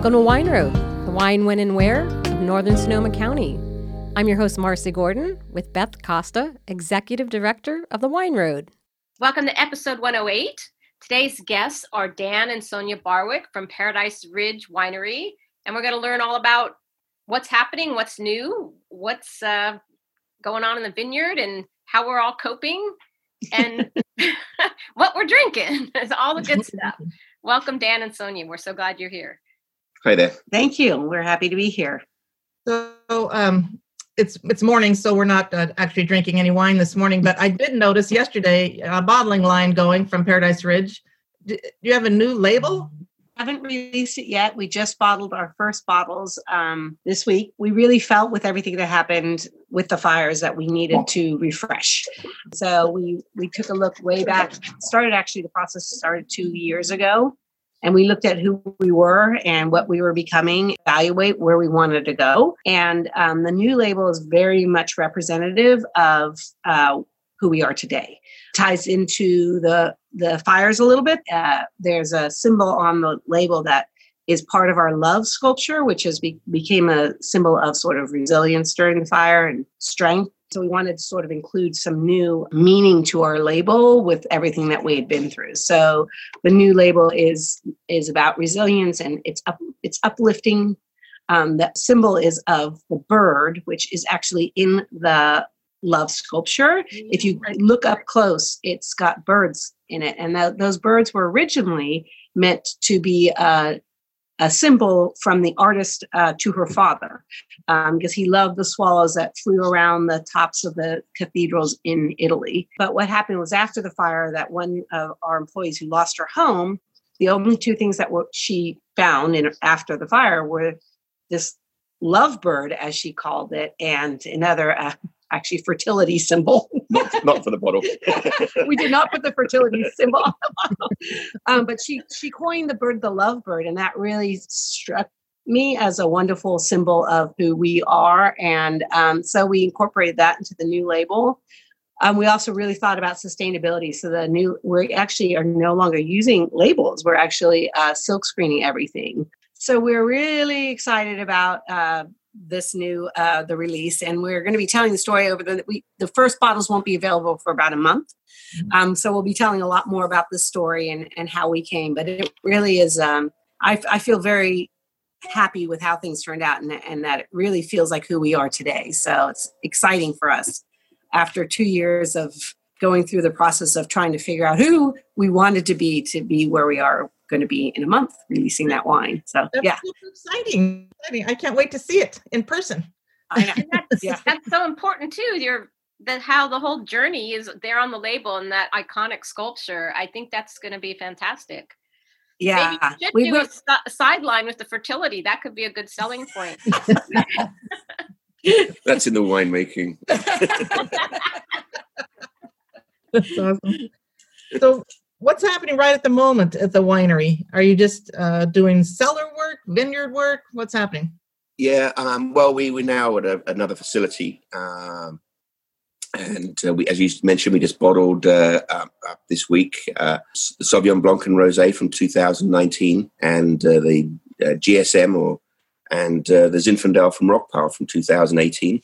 Welcome to Wine Road, the wine, when, and where of Northern Sonoma County. I'm your host, Marcy Gordon, with Beth Costa, Executive Director of the Wine Road. Welcome to episode 108. Today's guests are Dan and Sonia Barwick from Paradise Ridge Winery, and we're going to learn all about what's happening, what's new, what's uh, going on in the vineyard, and how we're all coping, and what we're drinking. It's all the good stuff. Welcome, Dan and Sonia. We're so glad you're here. Hi there. Thank you. We're happy to be here. So um, it's it's morning, so we're not uh, actually drinking any wine this morning. But I did notice yesterday a bottling line going from Paradise Ridge. Do you have a new label? Haven't released it yet. We just bottled our first bottles um, this week. We really felt with everything that happened with the fires that we needed to refresh. So we we took a look way back. Started actually the process started two years ago and we looked at who we were and what we were becoming, evaluate where we wanted to go. And um, the new label is very much representative of uh, who we are today. Ties into the the fires a little bit. Uh, there's a symbol on the label that is part of our love sculpture, which has be- became a symbol of sort of resilience during the fire and strength so we wanted to sort of include some new meaning to our label with everything that we had been through. So the new label is is about resilience and it's up it's uplifting. Um, that symbol is of the bird, which is actually in the love sculpture. If you look up close, it's got birds in it, and th- those birds were originally meant to be uh, a symbol from the artist uh, to her father um, because he loved the swallows that flew around the tops of the cathedrals in Italy. But what happened was after the fire, that one of our employees who lost her home, the only two things that were, she found in, after the fire were this lovebird, as she called it, and another uh, actually fertility symbol. not, not for the bottle. we did not put the fertility symbol on the bottle. Um, but she she coined the bird the love bird, and that really struck me as a wonderful symbol of who we are. And um, so we incorporated that into the new label. Um, we also really thought about sustainability. So the new, we actually are no longer using labels. We're actually uh, silk screening everything. So we're really excited about uh, this new uh, the release, and we're going to be telling the story over the we, the first bottles won't be available for about a month. Mm-hmm. Um, so we'll be telling a lot more about the story and and how we came. But it really is. Um, I, I feel very happy with how things turned out and, and that it really feels like who we are today. So it's exciting for us after two years of going through the process of trying to figure out who we wanted to be to be where we are going to be in a month releasing that wine. So That's yeah, exciting. exciting. I can't wait to see it in person. I know. that's, yeah. that's so important too. You're that how the whole journey is there on the label and that iconic sculpture. I think that's going to be fantastic. Yeah, Maybe we do a sideline with the fertility. That could be a good selling point. That's in the winemaking. That's awesome. So, what's happening right at the moment at the winery? Are you just uh, doing cellar work, vineyard work? What's happening? Yeah, um, well, we we're now at a, another facility. Um, and uh, we, as you mentioned, we just bottled uh, this week uh, Sauvignon Blanc and Rosé from 2019, and uh, the uh, GSM or and the Zinfandel from Rockpile from 2018.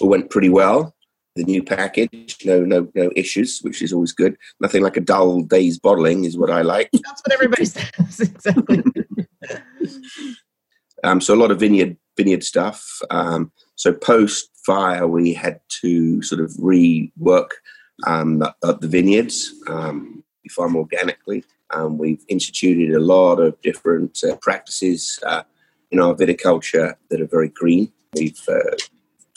All went pretty well. The new package, no, no, no issues, which is always good. Nothing like a dull day's bottling is what I like. That's what everybody says. exactly. um, so a lot of vineyard vineyard stuff. Um, so post fire, we had to sort of rework um, the, the, vineyards, um, farm organically. Um, we've instituted a lot of different uh, practices uh, in our viticulture that are very green. We've uh,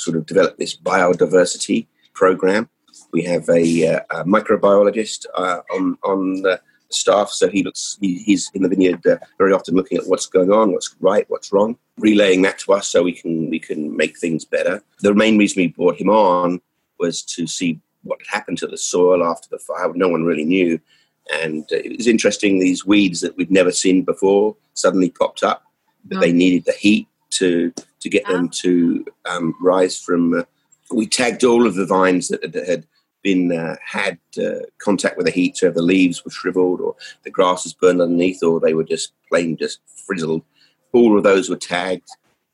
sort of developed this biodiversity program. We have a, uh, a microbiologist uh, on on the staff, so he looks he, he's in the vineyard uh, very often looking at what's going on, what's right, what's wrong relaying that to us so we can we can make things better. The main reason we brought him on was to see what had happened to the soil after the fire. No one really knew, and it was interesting. These weeds that we'd never seen before suddenly popped up, but they needed the heat to to get them to um, rise from. Uh, we tagged all of the vines that, that had been uh, had uh, contact with the heat, so the leaves were shriveled or the grass was burned underneath, or they were just plain just frizzled all of those were tagged,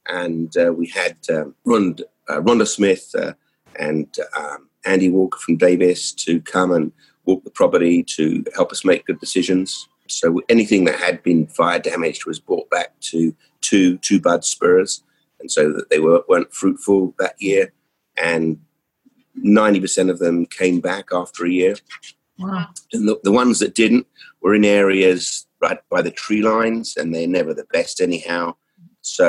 and uh, we had um, Rhonda, uh, Rhonda Smith uh, and um, Andy Walker from Davis to come and walk the property to help us make good decisions. So anything that had been fire damaged was brought back to two two bud spurs, and so that they were, weren't fruitful that year, and ninety percent of them came back after a year. Wow. And the, the ones that didn't were in areas right by the tree lines, and they're never the best anyhow. So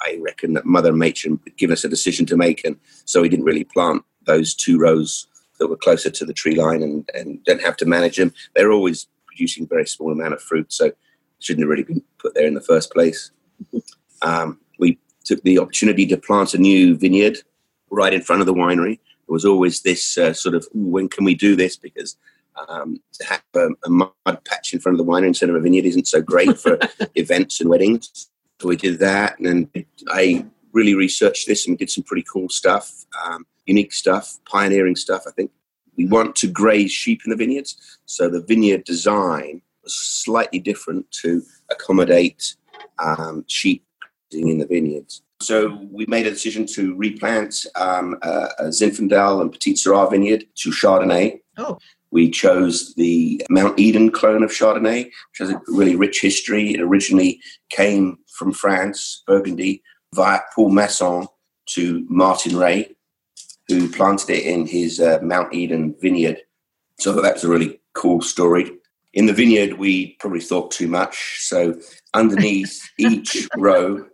I reckon that Mother Nature would give us a decision to make, and so we didn't really plant those two rows that were closer to the tree line and, and don't have to manage them. They're always producing a very small amount of fruit, so shouldn't have really been put there in the first place. Um, we took the opportunity to plant a new vineyard right in front of the winery. There was always this uh, sort of, when can we do this? Because um, to have a, a, mud patch in front of the winery instead of a vineyard isn't so great for events and weddings. So we did that, and then I really researched this and did some pretty cool stuff, um, unique stuff, pioneering stuff. I think we want to graze sheep in the vineyards, so the vineyard design was slightly different to accommodate um, sheep in the vineyards. So we made a decision to replant um, Zinfandel and Petite Sirah vineyard to Chardonnay. Oh. We chose the Mount Eden clone of Chardonnay, which has a really rich history. It originally came from France, Burgundy, via Paul Masson to Martin Ray, who planted it in his uh, Mount Eden vineyard. So that was a really cool story. In the vineyard, we probably thought too much. So underneath each row,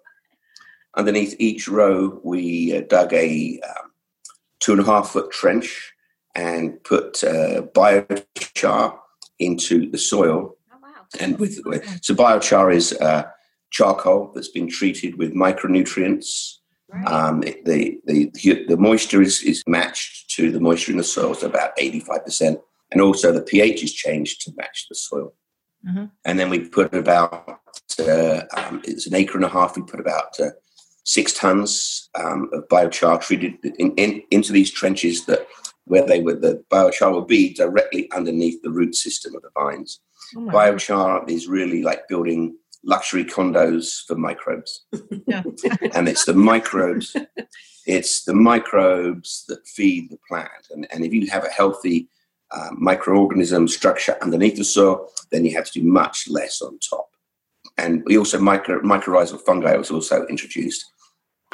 underneath each row, we uh, dug a um, two and a half foot trench and put uh, biochar into the soil. Oh, wow. And with so biochar is uh, charcoal that's been treated with micronutrients. Right. Um, the, the the moisture is, is matched to the moisture in the soil, so about eighty five percent, and also the pH is changed to match the soil. Mhm. And then we put about uh, um, it's an acre and a half. We put about uh, six tons um, of biochar treated in, in, into these trenches that where they would the biochar will be directly underneath the root system of the vines. Oh my God. Biochar is really like building luxury condos for microbes. Yeah. and it's the microbes, it's the microbes that feed the plant. And, and if you have a healthy uh, microorganism structure underneath the soil, then you have to do much less on top. And we also micro, mycorrhizal fungi was also introduced.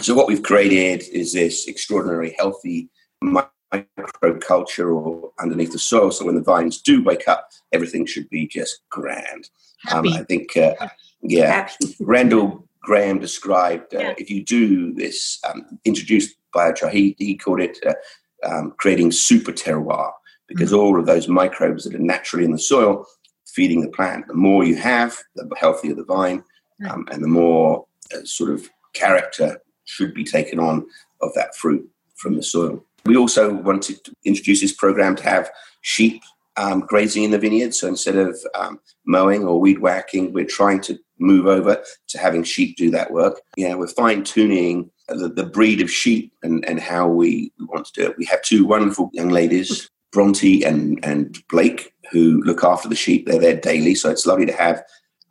So what we've created is this extraordinary healthy mi- microculture or underneath the soil. So when the vines do wake up, everything should be just grand. Um, I think, uh, yeah, Randall Grahm described uh, Yeah. if you do this, um, introduce biochar, he, he called it uh, um, creating super terroir because all of those microbes that are naturally in the soil feeding the plant, the more you have, the healthier the vine, um, and the more uh, sort of character should be taken on of that fruit from the soil. We also wanted to introduce this program to have sheep um, grazing in the vineyard. So instead of um, mowing or weed whacking, we're trying to move over to having sheep do that work. Yeah, we're fine tuning the, the breed of sheep and, and how we want to do it. We have two wonderful young ladies, Bronte and, and Blake, who look after the sheep. They're there daily. So it's lovely to have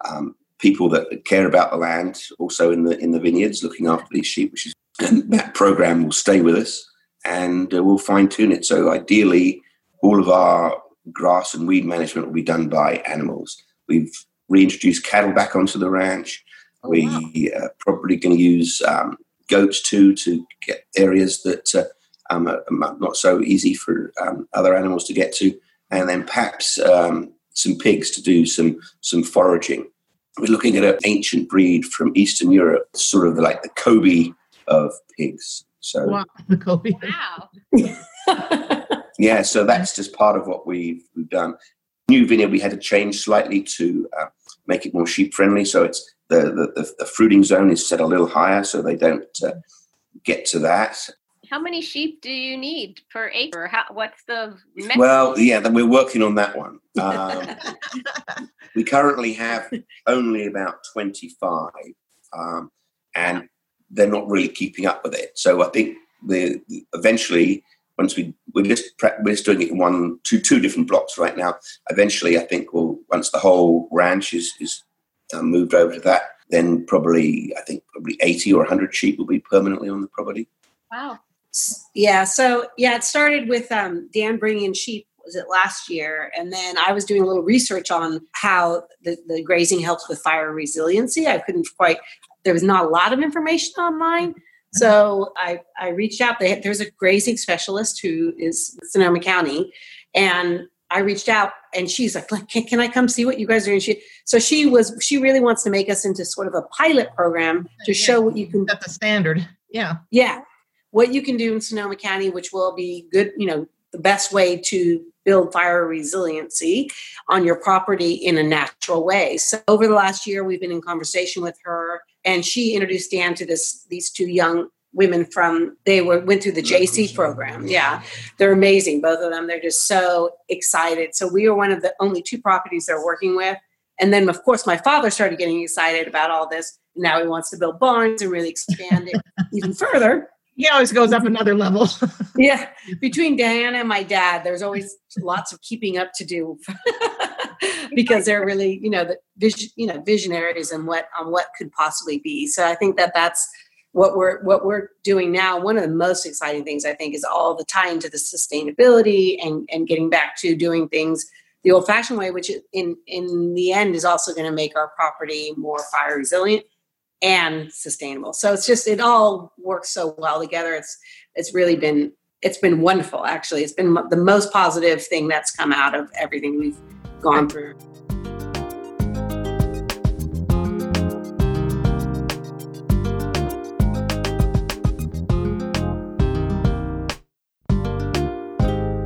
um, people that care about the land also in the in the vineyards looking after these sheep, which is and that program will stay with us and uh, we'll fine tune it. So ideally, all of our grass and weed management will be done by animals. We've reintroduced cattle back onto the ranch. Oh, we wow. are probably going to use um, goats too to get areas that uh, um, not so easy for um, other animals to get to, and then perhaps um, some pigs to do some some foraging. We're looking at an ancient breed from Eastern Europe, sort of like the Kobe of pigs. So Wow, the Kobe. Wow. yeah, so that's just part of what we've, we've done. New vineyard, we had to change slightly to uh, make it more sheep friendly. So it's the, the, the, the fruiting zone is set a little higher so they don't uh, get to that. How many sheep do you need per acre? How, what's the me- Well, yeah, then we're working on that one. Um, we currently have only about 25, um, and they're not really keeping up with it. So I think the eventually, once we we're just pre- we're just doing it in one two two different blocks right now. Eventually, I think we'll once the whole ranch is is uh, moved over to that, then probably I think probably 80 or 100 sheep will be permanently on the property. Wow. Yeah. So yeah, it started with um, Dan bringing in sheep. Was it last year? And then I was doing a little research on how the, the grazing helps with fire resiliency. I couldn't quite. There was not a lot of information online. So I, I reached out. They, there's a grazing specialist who is Sonoma County, and I reached out, and she's like, "Can, can I come see what you guys are doing?" She, so she was. She really wants to make us into sort of a pilot program to Yeah. show what you can That's the standard. Yeah. yeah what you can do in sonoma county which will be good you know the best way to build fire resiliency on your property in a natural way. So over the last year we've been in conversation with her and she introduced dan to this these two young women from they were went through the jc program. Yeah. They're amazing both of them. They're just so excited. So we are one of the only two properties they're working with. And then of course my father started getting excited about all this. Now he wants to build barns and really expand it even further He always goes up another level. yeah, between Diana and my dad, there's always lots of keeping up to do because they're really, you know, the vision, you know, visionaries and what on what could possibly be. So I think that that's what we're what we're doing now. One of the most exciting things I think is all the tie into the sustainability and and getting back to doing things the old-fashioned way, which in in the end is also going to make our property more fire resilient and sustainable. So it's just it all works so well together. It's it's really been it's been wonderful actually. It's been the most positive thing that's come out of everything we've gone through.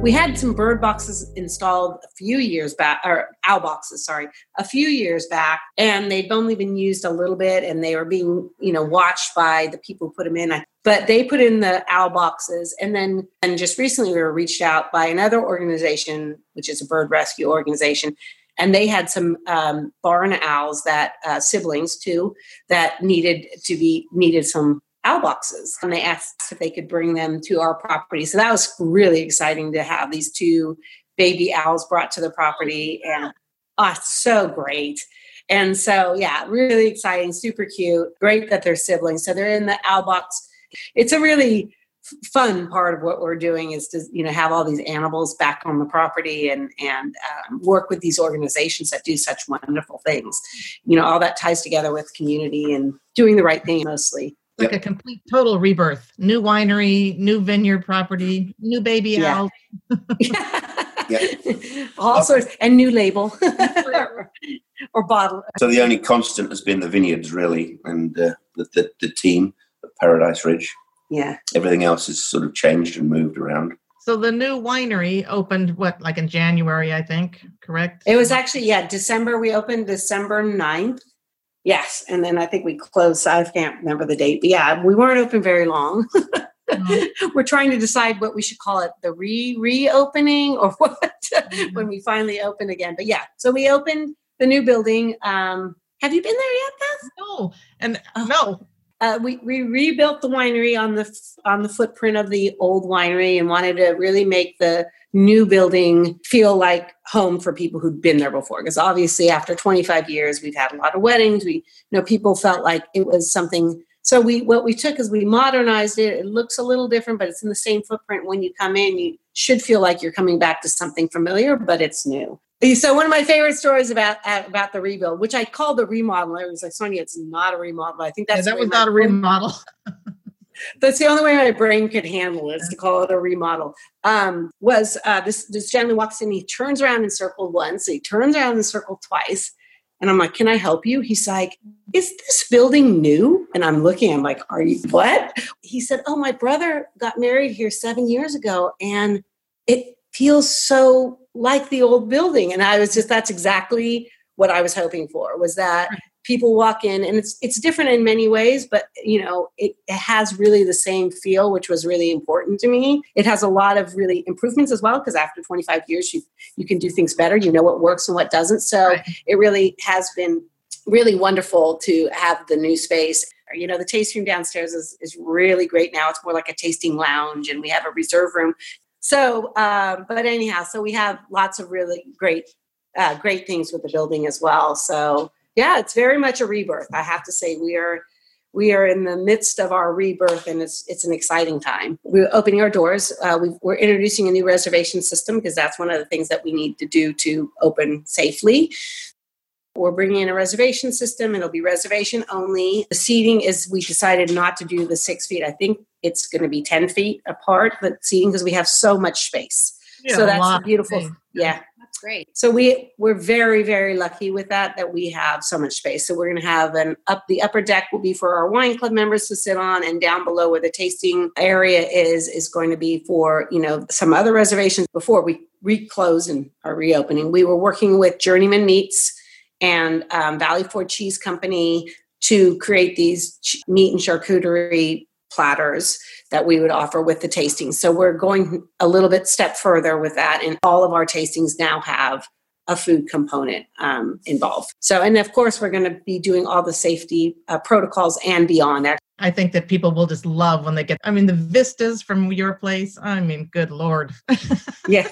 We had some bird boxes installed a few years back, or owl boxes, sorry, a few years back, and they'd only been used a little bit, and they were being, you know, watched by the people who put them in. But they put in the owl boxes, and then, and just recently, we were reached out by another organization, which is a bird rescue organization, and they had some um, barn owls that uh, siblings too that needed to be needed some owl boxes. And they asked if they could bring them to our property. So that was really exciting to have these two baby owls brought to the property and oh so great. And so yeah really exciting super cute great that they're siblings. So they're in the owl box. It's a really fun part of what we're doing is to you know have all these animals back on the property and and um, work with these organizations that do such wonderful things. You know all that ties together with community and doing the right thing mostly like a complete total rebirth. New winery, new vineyard property, new baby Yeah. owl. all sorts and new label or bottle So the only constant has been the vineyards, really, and uh, the, the the team at Paradise Ridge. yeah Everything else has sort of changed and moved around. So the new winery opened what, like in January, I think, correct? it was actually yeah december we opened december 9th yes and then i think we closed i can't remember the date but yeah we weren't open very long Mhm. we're trying to decide what we should call it the re reopening or what when we finally open again but yeah so we opened the new building um have you been there yet beth No, and Oh. no, uh, we, we rebuilt the winery on the on the footprint of the old winery and wanted to really make the new building feel like home for people who'd been there before? Because obviously after 25 years we've had a lot of weddings. We you know people felt like it was something so we what we took is we modernized it. It looks a little different but it's in the same footprint. When you come in you should feel like you're coming back to something familiar but it's new. So one of my favorite stories about about the rebuild, which I call the remodel, I was like, Sonia, it's not a remodel. I think yeah, that was not a remodel. that's the only way my brain could handle it is to call it a remodel. Um, was uh, this this gentleman walks in, he turns around and circled once, he turns around and circled twice, and I'm like, "Can I help you?" He's like, "Is this building new?" And I'm looking, I'm like, "Are you what?" He said, "Oh, my brother got married here seven years ago, and it feels so like the old building." And I was just, that's exactly what I was hoping for. Was that people walk in and it's it's different in many ways but you know it, it has really the same feel which was really important to me. It has a lot of really improvements as well because after 25 years you you can do things better. You know what works and what doesn't. So Right. it really has been really wonderful to have the new space. You know the tasting room downstairs is, is really great now. It's more like a tasting lounge and we have a reserve room. So um, but anyhow so we have lots of really great uh, great things with the building as well. So Yeah, it's very much a rebirth. I have to say, we are we are in the midst of our rebirth, and it's it's an exciting time. We're opening our doors. Uh, we are introducing a new reservation system because that's one of the things that we need to do to open safely. We're bringing in a reservation system. It'll be reservation only. The seating is, we decided not to do the six feet. I think it's going to be 10 feet apart, but seating because we have so much space. Yeah, so that's a beautiful, yeah. That's great. So we we're very very lucky with that that we have so much space. So we're going to have an up the upper deck will be for our wine club members to sit on, and down below where the tasting area is is going to be for you know some other reservations. Before we reclose and are reopening, we were working with Journeyman Meats and um, Valley Ford Cheese Company to create these meat and charcuterie platters that we would offer with the tastings. So we're going a little bit step further with that, and all of our tastings now have a food component um, involved. So, and of course, we're going to be doing all the safety uh, protocols and beyond. I think that people will just love when they get. I mean, the vistas from your place. I mean, good lord. Yeah.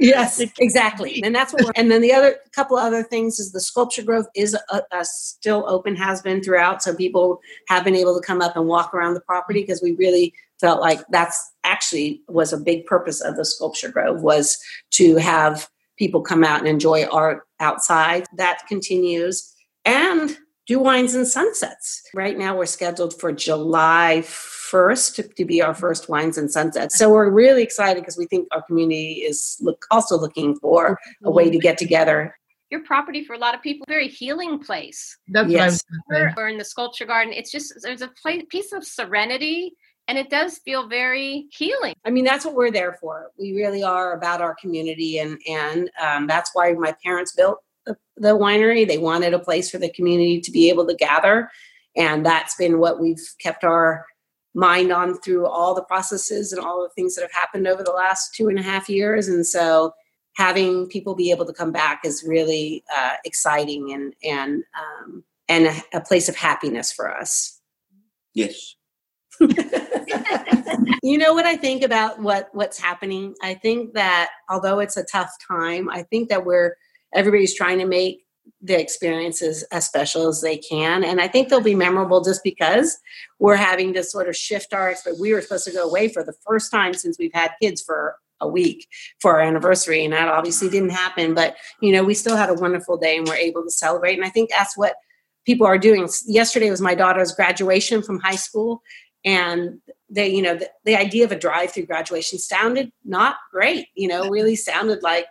Yes, exactly, and that's what. We're, and then the other couple of other things is the sculpture grove is a, a still open, has been throughout, so people have been able to come up and walk around the property because we really felt like that's actually was a big purpose of the sculpture grove was to have people come out and enjoy art outside. That continues and do wines and sunsets. Right now, we're scheduled for July 1st to, to be our first wines and sunsets. So we're really excited because we think our community is look, also looking for a way to get together. Your property for a lot of people, very healing place. That's what I was Yes. going to. Or in the sculpture garden, it's just there's a place, piece of serenity, and it does feel very healing. I mean, that's what we're there for. We really are about our community, and and um, that's why my parents built the, the winery. They wanted a place for the community to be able to gather, and that's been what we've kept our mind on through all the processes and all the things that have happened over the last two and a half years. And so, having people be able to come back is really uh, exciting and and um, and a, a place of happiness for us. Yes. you know what I think about what what's happening? I think that although it's a tough time, I think that we're everybody's trying to make the experiences as special as they can, and I think they'll be memorable just because we're having to sort of shift our. But we were supposed to go away for the first time since we've had kids for a week for our anniversary, and that obviously didn't happen. But you know, we still had a wonderful day, and we're able to celebrate. And I think that's what people are doing. Yesterday was my daughter's graduation from high school, and they you know the, the idea of a drive through graduation sounded not great you know really sounded like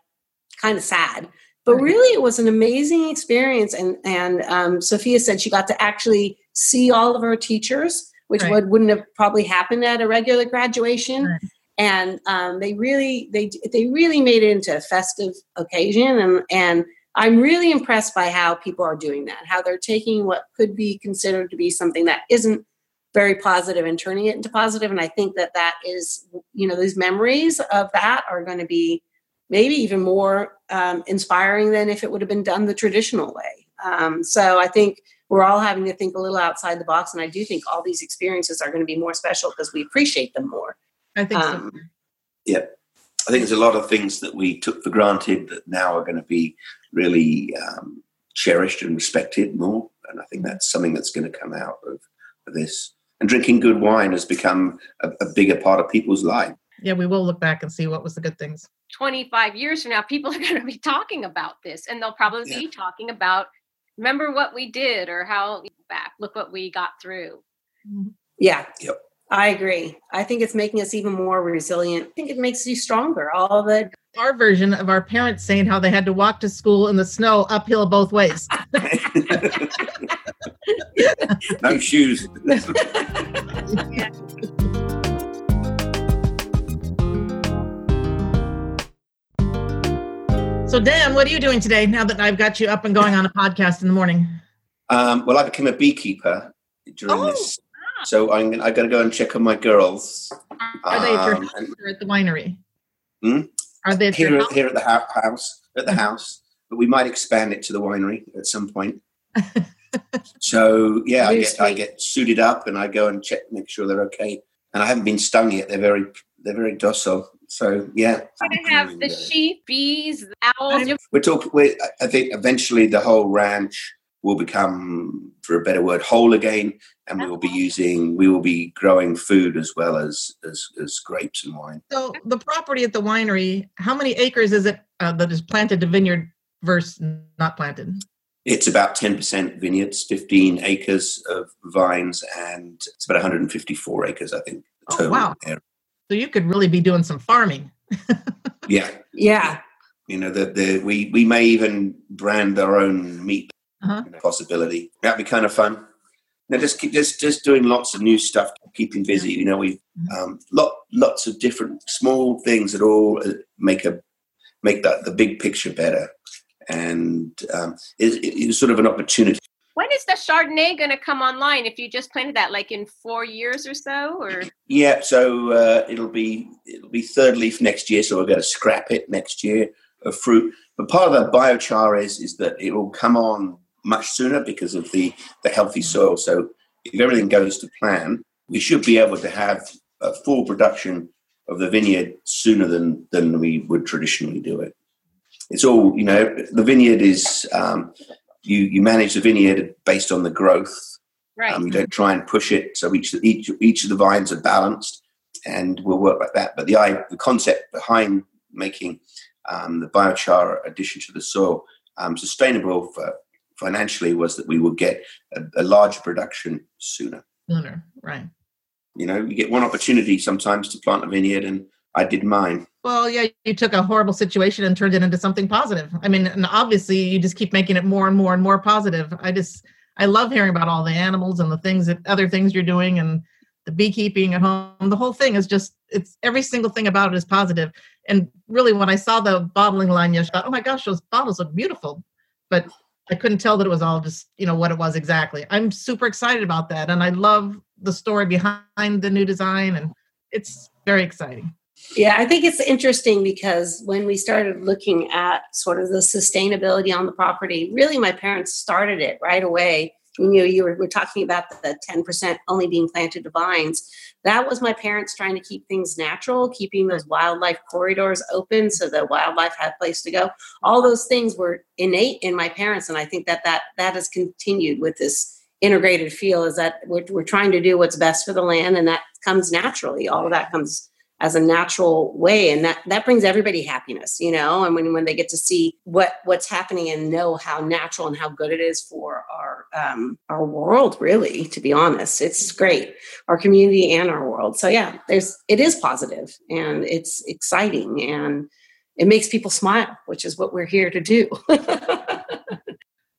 kind of sad but really it was an amazing experience and and um, sophia said she got to actually see all of her teachers which Right. would, wouldn't have probably happened at a regular graduation Right. and um, they really they they really made it into a festive occasion and and i'm really impressed by how people are doing that how they're taking what could be considered to be something that isn't very positive and turning it into positive and i think that that is you know these memories of that are going to be maybe even more um, inspiring than if it would have been done the traditional way um, so i think we're all having to think a little outside the box and i do think all these experiences are going to be more special because we appreciate them more I think so. um, I think there's a lot of things that we took for granted that now are going to be really um, cherished and respected more. And I think that's something that's going to come out of, of this. And drinking good wine has become a, a bigger part of people's life. Yeah, we will look back and see what was the good things. 25 years from now, people are going to be talking about this, and they'll probably be talking about, remember what we did or how back, look what we got through. Mm-hmm. Yeah. Yep. I agree. I think it's making us even more resilient. I think it makes you stronger. All the Our version of our parents saying how they had to walk to school in the snow uphill both ways. no shoes. So, Dan, what are you doing today now that I've got you up and going on a podcast in the morning? Um, well, I became a beekeeper during Oh, this. So I'm, gonna- I got to go and check on my girls. Are they at Um, house and or at the winery? Hmm? Are they at here, here at the house, at the house, but we might expand it to the winery at some point. so yeah, I get I get suited up and I go and check, make sure they're okay. And I haven't been stung yet. They're very they're very docile. So yeah, We're going to have the sheep, bees, the owls. I'm- we're talking. We I think eventually the whole ranch will become, for a better word, whole again, and we will be using, we will be growing food as well as as, as grapes and wine. So the property at the winery, how many acres is it uh, that is planted to vineyard versus not planted? It's about 10% vineyards, 15 acres of vines, and it's about 154 acres, I think. Oh, wow. area. So you could really be doing some farming. Yeah, Yeah. you know, the, the we we may even brand our own meat Uh-huh. possibility. That'd be kind of fun. Now, just keep just just doing lots of new stuff, keeping busy. You know, we um, lot lots of different small things that all uh, make a make that the big picture better, and um, it, it- it's sort of an opportunity. When is the Chardonnay going to come online? If you just planted that, like in four years or so, or Yeah, so uh, it'll be it'll be third leaf next year, so we're going to scrap it next year of fruit. But part of the biochar is is that it will come on much sooner because of the the healthy soil. So if everything goes to plan, we should be able to have a full production of the vineyard sooner than than we would traditionally do it. It's all you know. The vineyard is um, you you manage the vineyard based on the growth right? um, we don't try and push it. So each each each of the vines are balanced, and we'll work like that. But the i the concept behind making um, the biochar addition to the soil um, sustainable for financially was that we would get a, a larger production sooner. Sooner, right? You know, you get one opportunity sometimes to plant a vineyard, and I did mine. Well, yeah, you took a horrible situation and turned it into something positive. I mean, and obviously you just keep making it more and more and more positive. I just, I love hearing about all the animals and the things that other things you're doing and the beekeeping at home. The whole thing is just, it's every single thing about it is positive. And really, when I saw the bottling line yesterday, I thought, oh my gosh, those bottles look beautiful. But I couldn't tell that it was all just, you know, what it was exactly. I'm super excited about that. And I love the story behind the new design. And it's very exciting. Yeah, I think it's interesting because when we started looking at sort of the sustainability on the property, really my parents started it right away. You know, you were, were talking about the 10% only being planted to vines. That was my parents trying to keep things natural, keeping those wildlife corridors open so the wildlife had a place to go. All those things were innate in my parents, and I think that that, that has continued with this integrated feel is that we're, we're trying to do what's best for the land, and that comes naturally. All of that comes as a natural way and that that brings everybody happiness you know? And when when they get to see what what's happening and know how natural and how good it is for our um our world really to be honest it's great. Our community and our world. So yeah there's it is positive and it's exciting and it makes people smile which is what we're here to do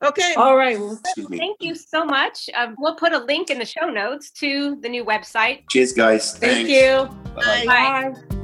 Okay. all right well, Thank you so much. Um, we'll put a link in the show notes to the new website. Cheers, guys. thank Thanks. you Bye-bye. Bye. bye